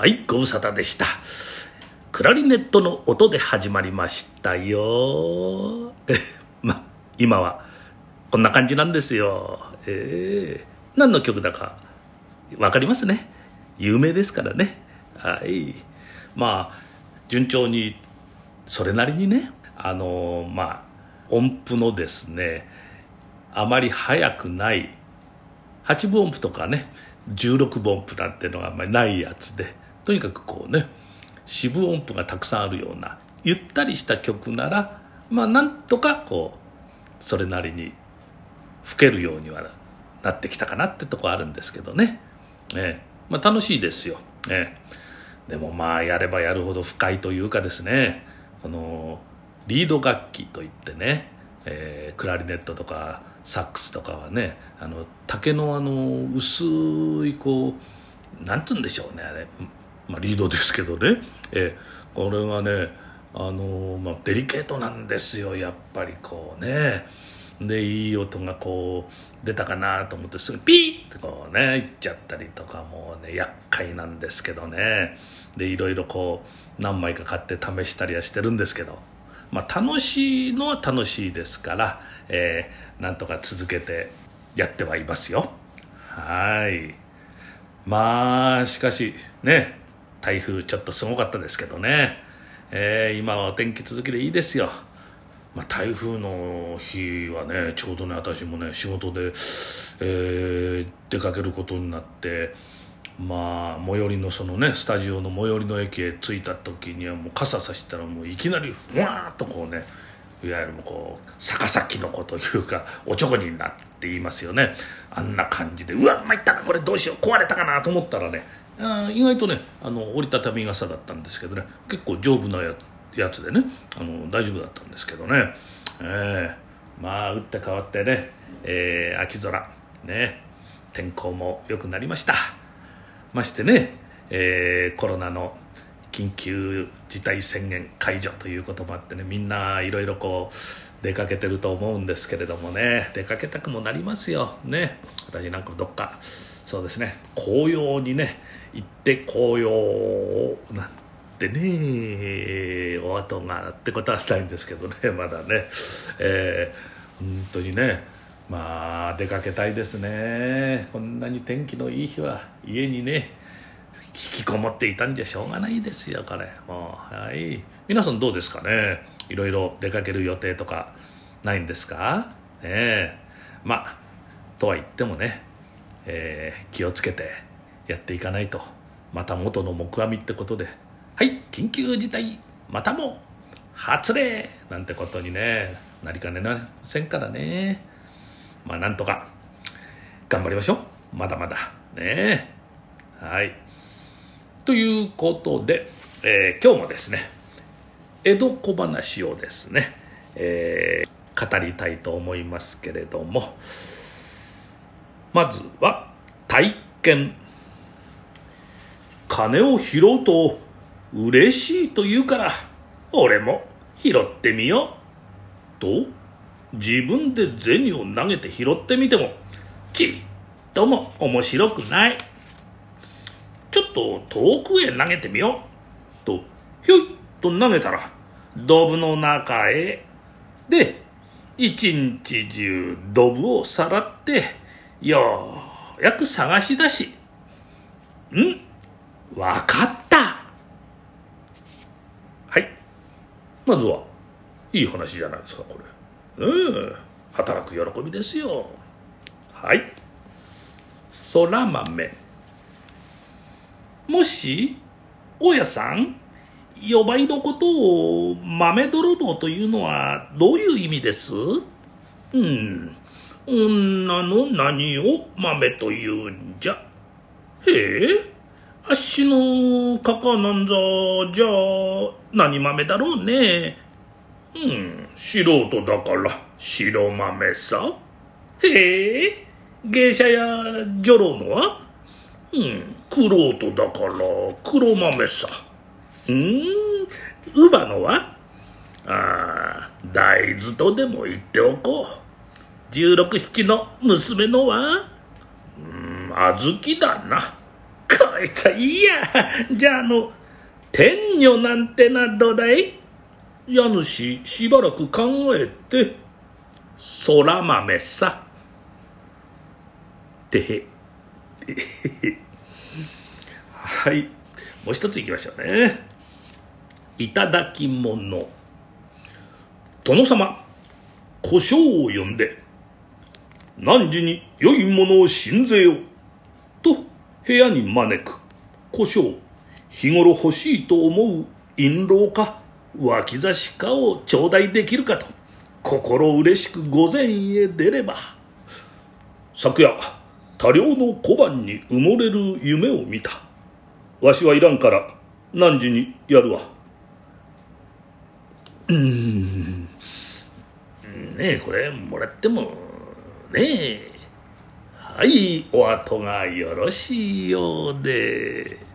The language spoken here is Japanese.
はいご無沙汰でした。クラリネットの音で始まりましたよ。ま今はこんな感じなんですよ。ええ何の曲だか分かりますね。有名ですからね。はい。まあ順調にそれなりにねあのまあ音符のですねあまり速くない8分音符とかね16分音符なんていうのがあんまりないやつでとにかくこうね四分音符がたくさんあるようなゆったりした曲ならまあなんとかこうそれなりに吹けるようにはなってきたかなってとこあるんですけどね。ええまあ、楽しいですよ。ええ、でもまあやればやるほど深いというかですねこのリード楽器といってね、えー、クラリネットとかサックスとかはねあの竹のあの薄いこうなんつうんでしょうねあれ、まあ、リードですけどね、えー、これがねあの、まあ、デリケートなんですよ。やっぱりこうね。でいい音がこう出たかなと思ってすぐピーってこうねいっちゃったりとかもうね厄介なんですけどね。でいろいろこう何枚か買って試したりはしてるんですけど。まあ楽しいのは楽しいですから、えー、なんとか続けてやってはいますよ。はい。まあしかしね。台風ちょっとすごかったですけどね、えー、今はお天気続きでいいですよ。まあ、台風の日はねちょうどね私もね仕事で、えー、出かけることになってまあ最寄りのそのねスタジオの最寄りの駅へ着いた時にはもう傘さしたらもういきなりふわっとこうねいわゆるもこう逆さきの子というか おちょこになって言いますよね。あんな感じでうわ参ったなこれどうしよう壊れたかなと思ったらねあ意外とねあの折りたたみ傘だったんですけどね結構丈夫なやつやつでねあの大丈夫だったんですけどね、えー、まあ打って変わってね、えー、秋空ね天候も良くなりました。ましてね、えー、コロナの緊急事態宣言解除ということもあってねみんないろいろこう出かけてると思うんですけれどもね出かけたくもなりますよ。ね私なんかどっかそうですね紅葉にね行って紅葉なんってねお後がってことはないんですけどね まだね。えー、本当にねまあ出かけたいですね。こんなに天気のいい日は家にね引きこもっていたんじゃしょうがないですよこれ。もうはい。皆さんどうですかね？いろいろ出かける予定とかないんですか？ねえ。まあとは言ってもね、えー、気をつけてやっていかないと。また元の木阿弥ってことで。はい緊急事態またも発令なんてことにねなりかねませんからね。まあなんとか頑張りましょう。まだまだ。ね。はい。ということで、えー、今日もですね江戸小話をですね、えー、語りたいと思いますけれども。まずは体験。金を拾うと嬉しいと言うから、俺も拾ってみよう。と、自分で銭を投げて拾ってみても、ちっとも面白くない。ちょっと遠くへ投げてみよう。と、ひょいっと投げたら、ドブの中へ。で、一日中ドブをさらって、ようやく探し出し、ん？わかった。はい。まずはいい話じゃないですかこれ。うん。働く喜びですよ。はい。そら豆。もし大家さん呼ばいのことを豆泥棒というのはどういう意味です？うん。女の何を豆というんじゃ？へえ。あっしのかかなんざじゃあ何豆だろうね。うん素人だから白豆さ。へえ芸者や女郎のは？うん玄人だから黒豆さ。うん乳母のは？ああ大豆とでも言っておこう。十六七の娘のは？うん小豆だな。かいったいいやじゃああの天女なんてなどうだい？家主しばらく考えて空豆さ。てへはい。もう一ついきましょうね。いただき物殿様胡椒を呼んで何時に良いものを信ぜよ。と部屋に招く。胡椒日頃欲しいと思う印籠か脇差しかを頂戴できるかと心嬉しく御前へ出れば。昨夜多量の小判に埋もれる夢を見た。わしはいらんから何時にやるわ。うん。ねえこれもらってもねえ。はいお後がよろしいようで。